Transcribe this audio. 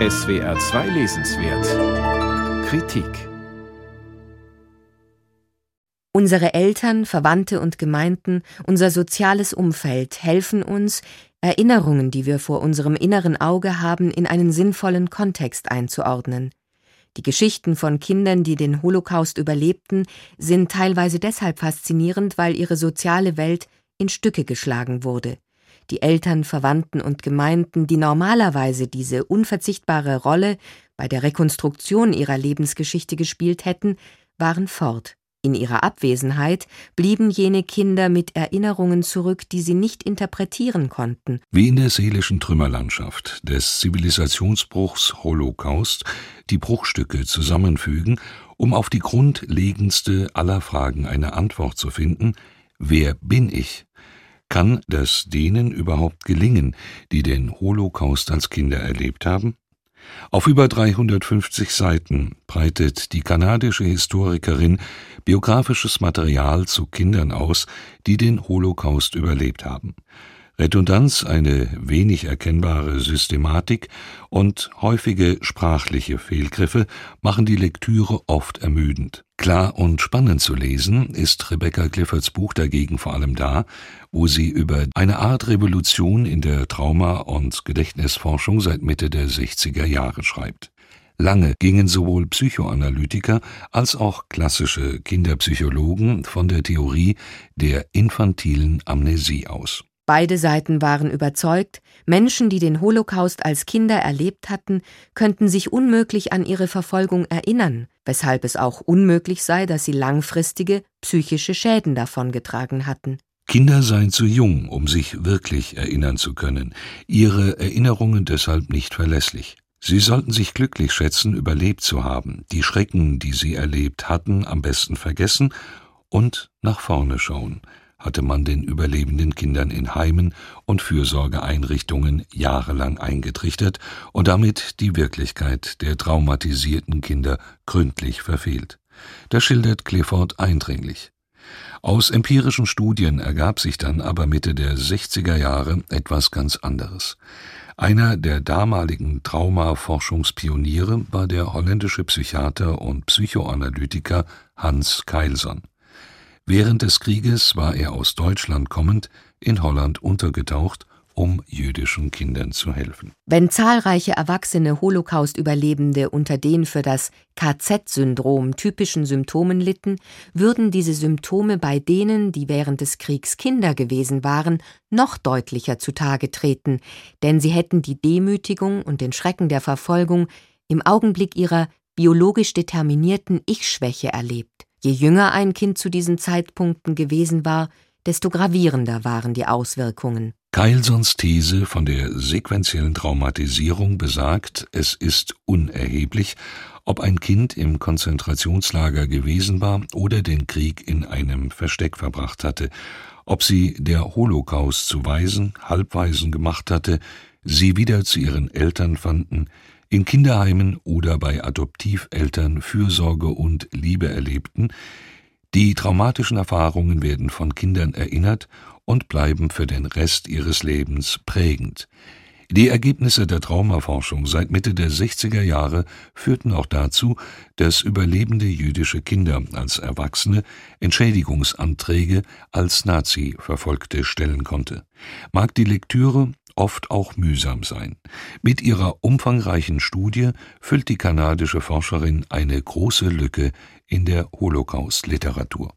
SWR 2 Lesenswert Kritik Unsere Eltern, Verwandte und Gemeinden, unser soziales Umfeld helfen uns, Erinnerungen, die wir vor unserem inneren Auge haben, in einen sinnvollen Kontext einzuordnen. Die Geschichten von Kindern, die den Holocaust überlebten, sind teilweise deshalb faszinierend, weil ihre soziale Welt in Stücke geschlagen wurde. Die Eltern, Verwandten und Gemeinden, die normalerweise diese unverzichtbare Rolle bei der Rekonstruktion ihrer Lebensgeschichte gespielt hätten, waren fort. In ihrer Abwesenheit blieben jene Kinder mit Erinnerungen zurück, die sie nicht interpretieren konnten. Wie in der seelischen Trümmerlandschaft des Zivilisationsbruchs Holocaust die Bruchstücke zusammenfügen, um auf die grundlegendste aller Fragen eine Antwort zu finden, wer bin ich? Kann das denen überhaupt gelingen, die den Holocaust als Kinder erlebt haben? Auf über 350 Seiten breitet die kanadische Historikerin biografisches Material zu Kindern aus, die den Holocaust überlebt haben. Redundanz, eine wenig erkennbare Systematik und häufige sprachliche Fehlgriffe machen die Lektüre oft ermüdend. Klar und spannend zu lesen ist Rebecca Cliffords Buch dagegen vor allem da, wo sie über eine Art Revolution in der Trauma- und Gedächtnisforschung seit Mitte der 60er Jahre schreibt. Lange gingen sowohl Psychoanalytiker als auch klassische Kinderpsychologen von der Theorie der infantilen Amnesie aus. Beide Seiten waren überzeugt, Menschen, die den Holocaust als Kinder erlebt hatten, könnten sich unmöglich an ihre Verfolgung erinnern, weshalb es auch unmöglich sei, dass sie langfristige psychische Schäden davongetragen hatten. Kinder seien zu jung, um sich wirklich erinnern zu können, ihre Erinnerungen deshalb nicht verlässlich. Sie sollten sich glücklich schätzen, überlebt zu haben, die Schrecken, die sie erlebt hatten, am besten vergessen und nach vorne schauen hatte man den überlebenden Kindern in Heimen und Fürsorgeeinrichtungen jahrelang eingetrichtert und damit die Wirklichkeit der traumatisierten Kinder gründlich verfehlt. Das schildert Clifford eindringlich. Aus empirischen Studien ergab sich dann aber Mitte der 60er Jahre etwas ganz anderes. Einer der damaligen Traumaforschungspioniere war der holländische Psychiater und Psychoanalytiker Hans Keilson. Während des Krieges war er aus Deutschland kommend in Holland untergetaucht, um jüdischen Kindern zu helfen. Wenn zahlreiche erwachsene Holocaust-Überlebende unter den für das KZ-Syndrom typischen Symptomen litten, würden diese Symptome bei denen, die während des Kriegs Kinder gewesen waren, noch deutlicher zutage treten, denn sie hätten die Demütigung und den Schrecken der Verfolgung im Augenblick ihrer biologisch determinierten Ich-Schwäche erlebt. Je jünger ein Kind zu diesen Zeitpunkten gewesen war, desto gravierender waren die Auswirkungen. Keilsons These von der sequentiellen Traumatisierung besagt, es ist unerheblich, ob ein Kind im Konzentrationslager gewesen war oder den Krieg in einem Versteck verbracht hatte, ob sie der Holocaust zu Waisen, Halbwaisen gemacht hatte, sie wieder zu ihren Eltern fanden, in Kinderheimen oder bei Adoptiveltern Fürsorge und Liebe erlebten, die traumatischen Erfahrungen werden von Kindern erinnert und bleiben für den Rest ihres Lebens prägend. Die Ergebnisse der Traumaforschung seit Mitte der 60er Jahre führten auch dazu, dass überlebende jüdische Kinder als Erwachsene Entschädigungsanträge als Nazi-Verfolgte stellen konnte. Mag die Lektüre oft auch mühsam sein. Mit ihrer umfangreichen Studie füllt die kanadische Forscherin eine große Lücke in der Holocaust-Literatur.